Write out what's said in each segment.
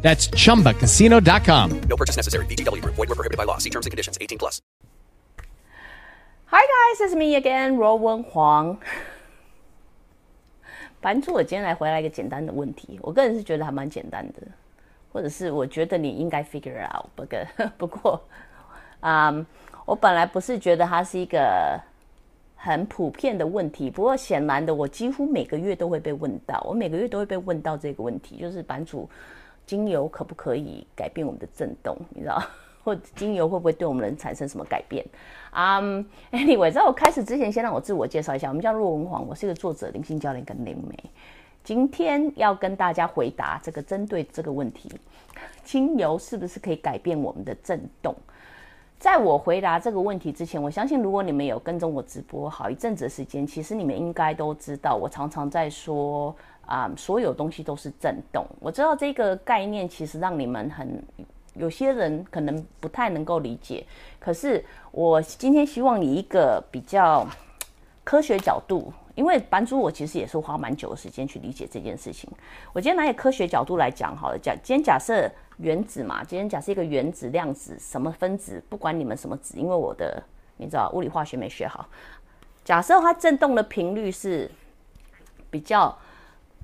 That's chumbacasino.com. No purchase necessary. VGW Group. Void were prohibited by law. See terms and conditions. 18 plus. Hi guys, it's me again, Rowen Huang.。版主，我今天来回来一个简单的问题，我个人是觉得还蛮简单的，或者是我觉得你应该 figure out。不过，不过，啊、我本来不是觉得它是一个很普遍的问题，不过显然的，我几乎每个月都会被问到，我每个月都会被问到这个问题，就是版主，精油可不可以改变我们的震动？你知道，或者精油会不会对我们人产生什么改变？啊、a n y w a y 在我开始之前，先让我自我介绍一下，我们叫若文黄，我是一个作者、灵性教练跟灵媒。今天要跟大家回答这个针对这个问题，精油是不是可以改变我们的震动？在我回答这个问题之前，我相信如果你们有跟踪我直播好一阵子的时间，其实你们应该都知道，我常常在说啊、所有东西都是震动。我知道这个概念其实让你们很有些人可能不太能够理解，可是我今天希望以一个比较科学角度，因为版主我其实也是花蛮久的时间去理解这件事情。我今天拿一个科学角度来讲好了，讲今天假设原子嘛，今天假设一个原子、量子、什么分子，不管你们什么子，因为我的你知道物理化学没学好，假设它振动的频率是比较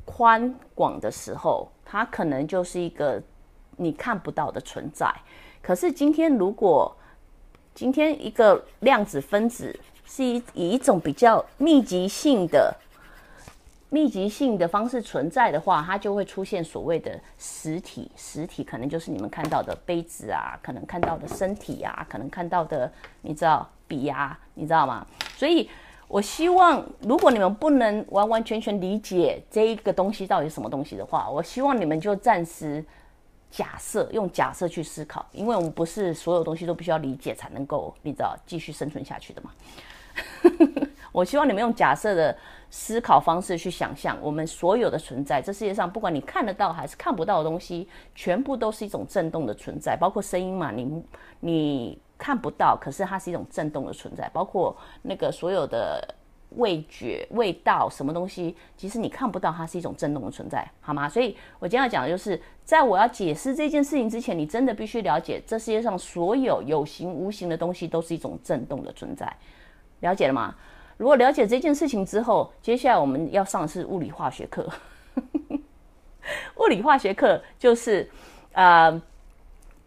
宽广的时候，它可能就是一个你看不到的存在。可是今天如果今天一个量子分子是以以一种比较密集性的密集性的方式存在的话，它就会出现所谓的实体。实体可能就是你们看到的杯子啊，可能看到的身体啊，可能看到的你知道笔啊，你知道吗？所以我希望，如果你们不能完完全全理解这一个东西到底是什么东西的话，我希望你们就暂时。假设用假设去思考，因为我们不是所有东西都必须要理解才能够，你知道继续生存下去的嘛。我希望你们用假设的思考方式去想象，我们所有的存在，这世界上不管你看得到还是看不到的东西，全部都是一种震动的存在，包括声音嘛，你你看不到，可是它是一种震动的存在，包括那个所有的。味觉、味道，什么东西，其实你看不到，它是一种震动的存在，好吗？所以我今天要讲的就是，在我要解释这件事情之前，你真的必须了解，这世界上所有有形、无形的东西都是一种震动的存在，了解了吗？如果了解这件事情之后，接下来我们要上的是物理化学课。物理化学课就是，呃，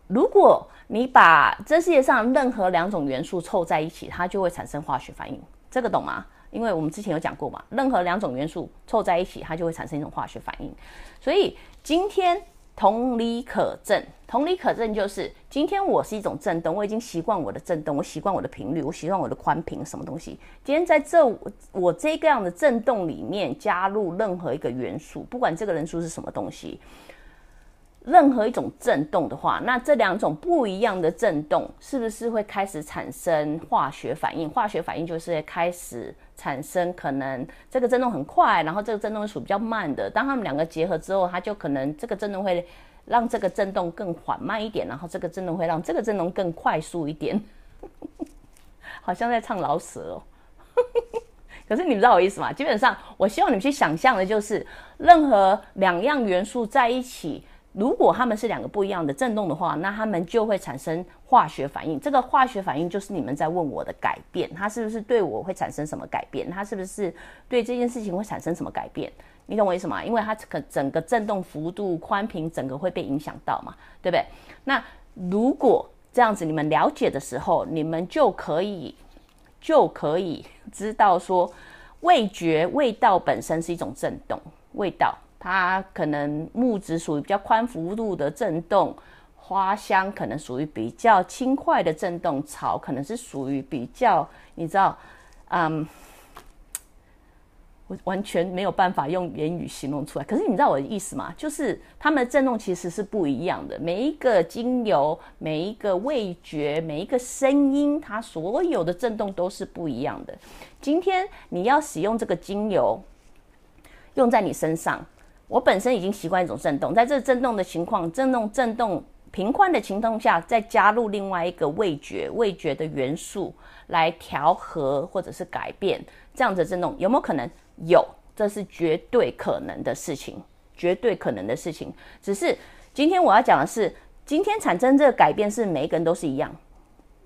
如果你把这世界上任何两种元素凑在一起，它就会产生化学反应，这个懂吗？因为我们之前有讲过嘛，任何两种元素凑在一起，它就会产生一种化学反应。所以今天同理可证，同理可证就是今天我是一种震动，我已经习惯我的震动，我习惯我的频率，我习惯我的宽频，什么东西？今天在这我这个样的震动里面加入任何一个元素，不管这个元素是什么东西。任何一种震动的话，那这两种不一样的震动是不是会开始产生化学反应？化学反应就是开始产生可能这个震动很快，然后这个震动是属比较慢的。当它们两个结合之后，它就可能这个震动会让这个震动更缓慢一点，然后这个震动会让这个震动更快速一点。好像在唱老舍哦。可是你们知道我意思吗？基本上，我希望你们去想象的就是，任何两样元素在一起。如果它们是两个不一样的振动的话，那它们就会产生化学反应。这个化学反应就是你们在问我的改变，它是不是对我会产生什么改变？它是不是对这件事情会产生什么改变？你懂我意思吗？因为它可整个振动幅度、宽频整个会被影响到嘛，对不对？那如果这样子你们了解的时候，你们就可以就可以知道说，味觉味道本身是一种振动，味道。它可能木质属于比较宽幅度的震动，花香可能属于比较轻快的震动，草可能是属于比较你知道，嗯，我完全没有办法用言语形容出来。可是你知道我的意思吗？就是它们的震动其实是不一样的。每一个精油、每一个味觉、每一个声音，它所有的震动都是不一样的。今天你要使用这个精油用在你身上，我本身已经习惯一种震动，在这震动的情况、震动、震动频宽的情况下，再加入另外一个味觉、味觉的元素来调和或者是改变这样的震动，有没有可能？有，这是绝对可能的事情，绝对可能的事情。只是今天我要讲的是，今天产生这个改变是每一个人都是一样。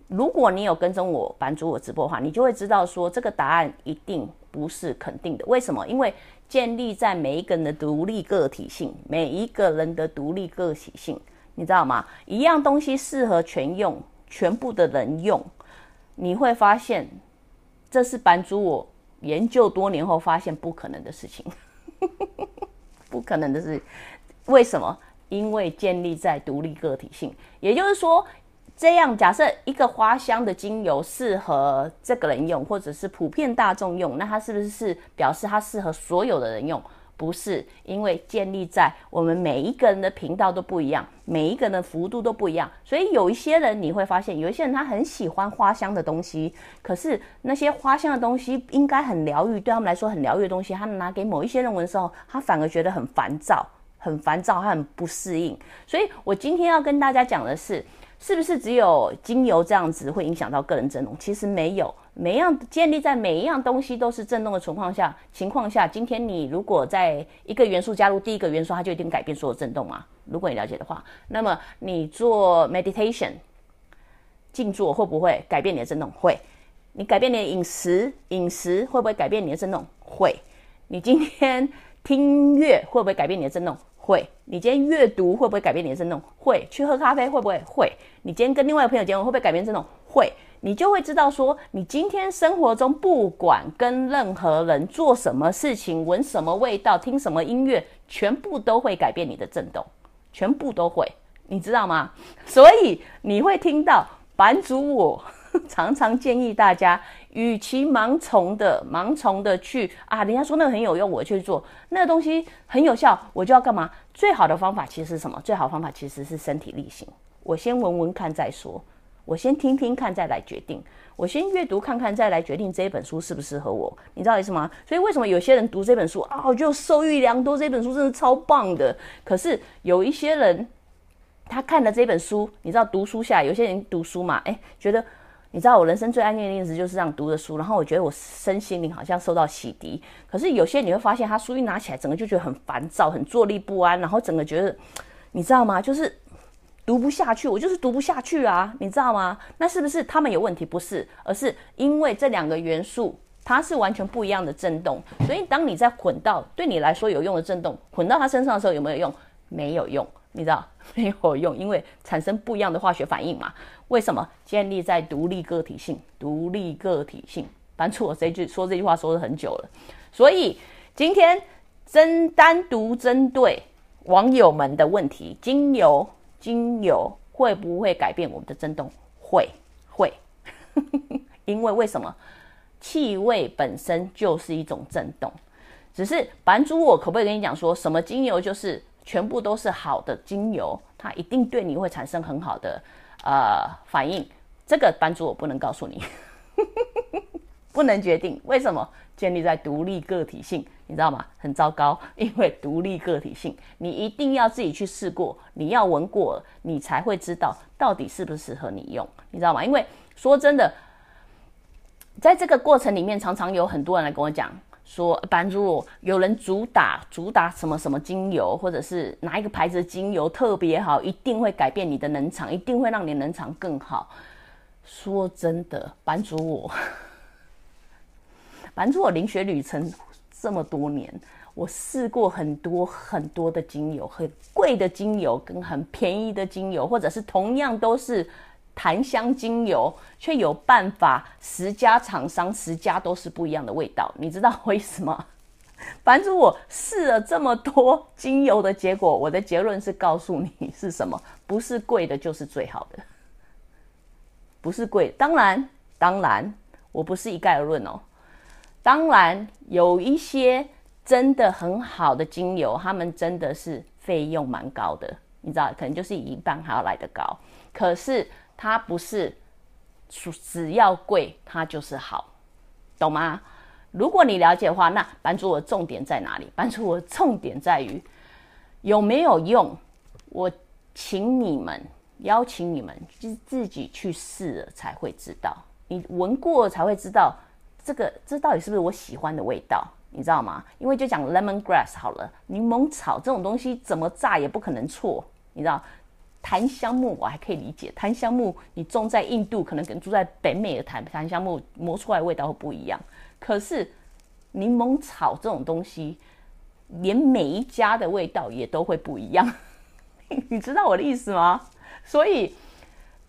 如果你有跟踪我、版主我直播的话，你就会知道说这个答案一定不是肯定的。为什么？因为建立在每一个人的独立个体性，每一个人的独立个体性，你知道吗？一样东西适合全用，全部的人用，你会发现这是版主我。研究多年后发现不可能的事情，不可能的是为什么？因为建立在独立个体性，也就是说，这样假设一个花香的精油适合这个人用，或者是普遍大众用，那它是不是表示它适合所有的人用？不是，因为建立在我们每一个人的频道都不一样，每一个人的幅度都不一样，所以有一些人你会发现，有一些人他很喜欢花香的东西，可是那些花香的东西应该很疗愈，对他们来说很疗愈的东西，他拿给某一些人闻的时候，他反而觉得很烦躁，很烦躁，他很不适应。所以我今天要跟大家讲的是，是不是只有精油这样子会影响到个人振动？其实没有。每样建立在每一样东西都是震动的情况下，情况下，今天你如果在一个元素加入第一个元素，它就一定改变所有震动啊？如果你了解的话，那么你做 meditation 静坐会不会改变你的震动？会。你改变你的饮食，饮食会不会改变你的震动？会。你今天听音乐会不会改变你的震动？会。你今天阅读会不会改变你的震动？会。去喝咖啡会不会？会。你今天跟另外一个朋友结婚会不会改变震动？会。你就会知道，说你今天生活中不管跟任何人做什么事情，闻什么味道，听什么音乐，全部都会改变你的震动，全部都会，你知道吗？所以你会听到版主我 常常建议大家，与其盲从的盲从的去啊，人家说那个很有用，我去做那个东西很有效，我就要干嘛？最好的方法其实是什么？最好的方法其实是身体力行，我先闻闻看再说。我先听听看，再来决定。我先阅读看看，再来决定这一本书适不适合我。你知道意思吗？所以为什么有些人读这本书啊，就受益良多？这本书真的超棒的。可是有一些人，他看了这本书，你知道读书下，有些人读书嘛，哎，觉得你知道我人生最安静的日子就是这样读的书，然后我觉得我身心灵好像受到洗涤。可是有些你会发现，他书一拿起来，整个就觉得很烦躁，很坐立不安，然后整个觉得，你知道吗？就是。读不下去，我就是读不下去啊，你知道吗？那是不是他们有问题？不是，而是因为这两个元素它是完全不一样的震动，所以当你在混到对你来说有用的震动混到他身上的时候，有没有用？没有用，你知道 没有用，因为产生不一样的化学反应嘛。为什么？建立在独立个体性，独立个体性。反正我这句说这句话说了很久了，所以今天针单独针对网友们的问题，精油。精油会不会改变我们的震动？会，会，因为为什么？气味本身就是一种震动。只是版主，我可不可以跟你讲，说什么精油就是全部都是好的精油，它一定对你会产生很好的呃反应？这个班主我不能告诉你，不能决定。为什么？建立在独立个体性。你知道吗？很糟糕，因为独立个体性，你一定要自己去试过，你要闻过，你才会知道到底适不适合你用。你知道吗？因为说真的，在这个过程里面，常常有很多人来跟我讲说，班主有人主打主打什么什么精油，或者是哪一个牌子的精油特别好，一定会改变你的能场，一定会让你能场更好。说真的，班主我，班主我灵学旅程。这么多年，我试过很多很多的精油，很贵的精油跟很便宜的精油，或者是同样都是檀香精油，却有办法十家厂商十家都是不一样的味道。你知道为什么？反正我试了这么多精油的结果，我的结论是告诉你是什么？不是贵的就是最好的，不是贵。当然，当然，我不是一概而论哦。当然有一些真的很好的精油，他们真的是费用蛮高的，你知道，可能就是一半还要来得高。可是它不是，只要贵它就是好，懂吗？如果你了解的话，那版主我重点在哪里？版主我重点在于有没有用？我请你们邀请你们自自己去试了才会知道，你闻过才会知道这个这到底是不是我喜欢的味道，你知道吗？因为就讲 lemon grass 好了，柠檬草这种东西怎么炸也不可能错，你知道？檀香木我还可以理解，檀香木你种在印度，可能跟住在北美的檀檀香木磨出来味道会不一样。可是柠檬草这种东西，连每一家的味道也都会不一样，你知道我的意思吗？所以，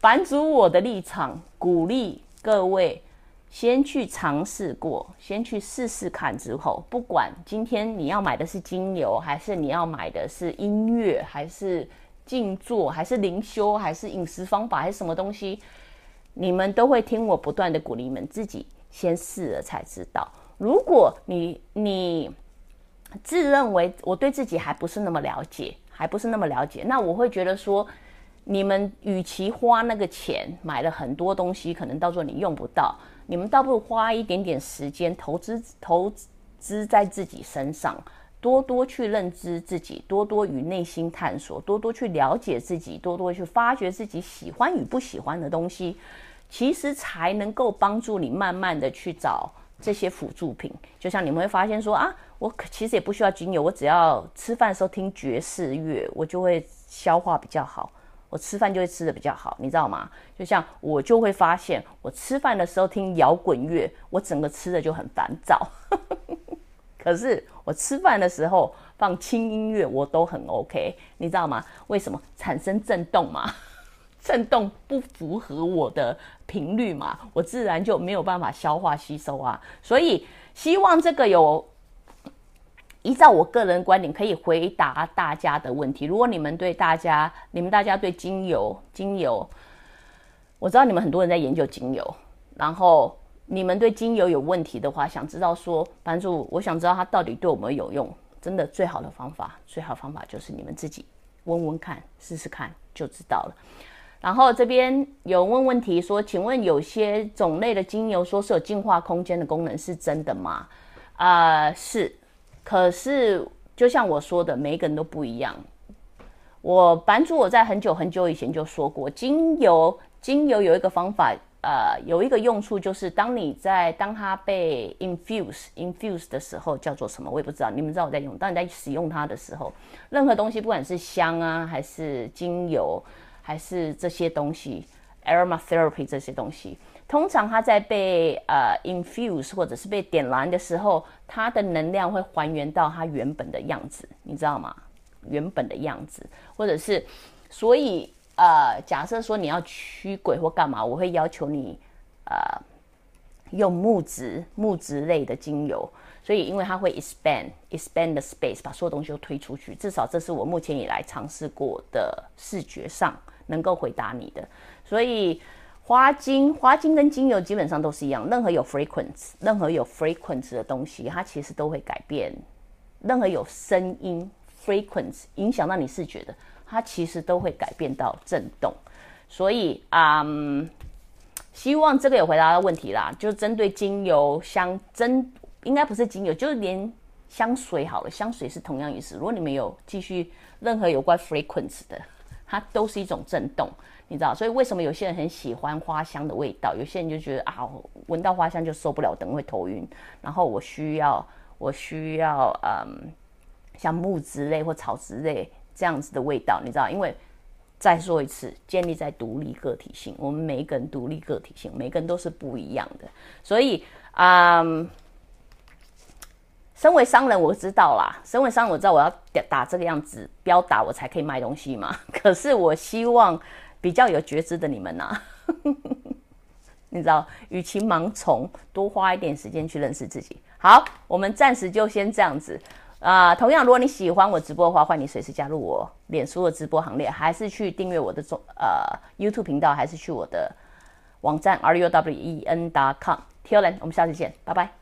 版主我的立场，鼓励各位先去尝试过，先去试试看之后，不管今天你要买的是精油，还是你要买的是音乐，还是静坐，还是灵修，还是饮食方法，还是什么东西，你们都会听我不断的鼓励，你们自己先试了才知道。如果你你自认为我对自己还不是那么了解，还不是那么了解，那我会觉得说，你们与其花那个钱买了很多东西，可能到时候你用不到，你们倒不如花一点点时间投资投资在自己身上，多多去认知自己，多多与内心探索，多多去了解自己，多多去发掘自己喜欢与不喜欢的东西，其实才能够帮助你慢慢的去找。这些辅助品，就像你们会发现说啊，我其实也不需要精油，我只要吃饭的时候听爵士乐，我就会消化比较好，我吃饭就会吃的比较好，你知道吗？就像我就会发现，我吃饭的时候听摇滚乐，我整个吃的就很烦躁。可是我吃饭的时候放轻音乐，我都很 OK，你知道吗？为什么？产生震动嘛。震动不符合我的频率嘛，我自然就没有办法消化吸收啊。所以希望这个有依照我个人观点可以回答大家的问题。如果你们对大家，你们大家对精油，精油，我知道你们很多人在研究精油，然后你们对精油有问题的话，想知道说，版主我想知道它到底对我们有用，真的最好的方法，最好方法就是你们自己问问看，试试看就知道了。然后这边有问问题说，请问有些种类的精油说是有净化空间的功能，是真的吗？啊，是。可是就像我说的，每一个人都不一样。我版主我在很久很久以前就说过，精油精油有一个方法，呃，有一个用处就是当你在当它被 infuse infuse 的时候，叫做什么我也不知道。你们知道我在用，当你在使用它的时候，任何东西不管是香啊还是精油。还是这些东西，aromatherapy 这些东西，通常它在被呃 infuse 或者是被点燃的时候，它的能量会还原到它原本的样子，你知道吗？原本的样子，或者是，所以呃，假设说你要驱鬼或干嘛，我会要求你呃用木质木质类的精油。所以，因为它会 expand expand the space，把所有东西都推出去。至少这是我目前以来尝试过的视觉上能够回答你的。所以，花精花精跟精油基本上都是一样，任何有 frequency 任何有 frequency 的东西，它其实都会改变。任何有声音 frequency 影响到你视觉的，它其实都会改变到震动。所以，嗯，希望这个有回答到问题啦。就是针对精油香针。应该不是精油，就是连香水好了，香水是同样意思。如果你们有继续任何有关 frequency 的，它都是一种震动，你知道。所以为什么有些人很喜欢花香的味道，有些人就觉得啊，闻到花香就受不了，等会头晕。然后我需要，我需要，嗯，像木质类或草质类这样子的味道，你知道？因为再说一次，建立在独立个体性，我们每一个人独立个体性，每个人都是不一样的，所以，嗯。身为商人，我知道啦。身为商人，我知道我要打这个样子标打，我才可以卖东西嘛。可是我希望比较有觉知的你们呐，你知道，与其盲从，多花一点时间去认识自己。好，我们暂时就先这样子啊。同样，如果你喜欢我直播的话，欢迎你随时加入我脸书的直播行列，还是去订阅我的中呃 YouTube 频道，还是去我的网站 ruwen.com。T.O.N. 我们下次见，拜拜。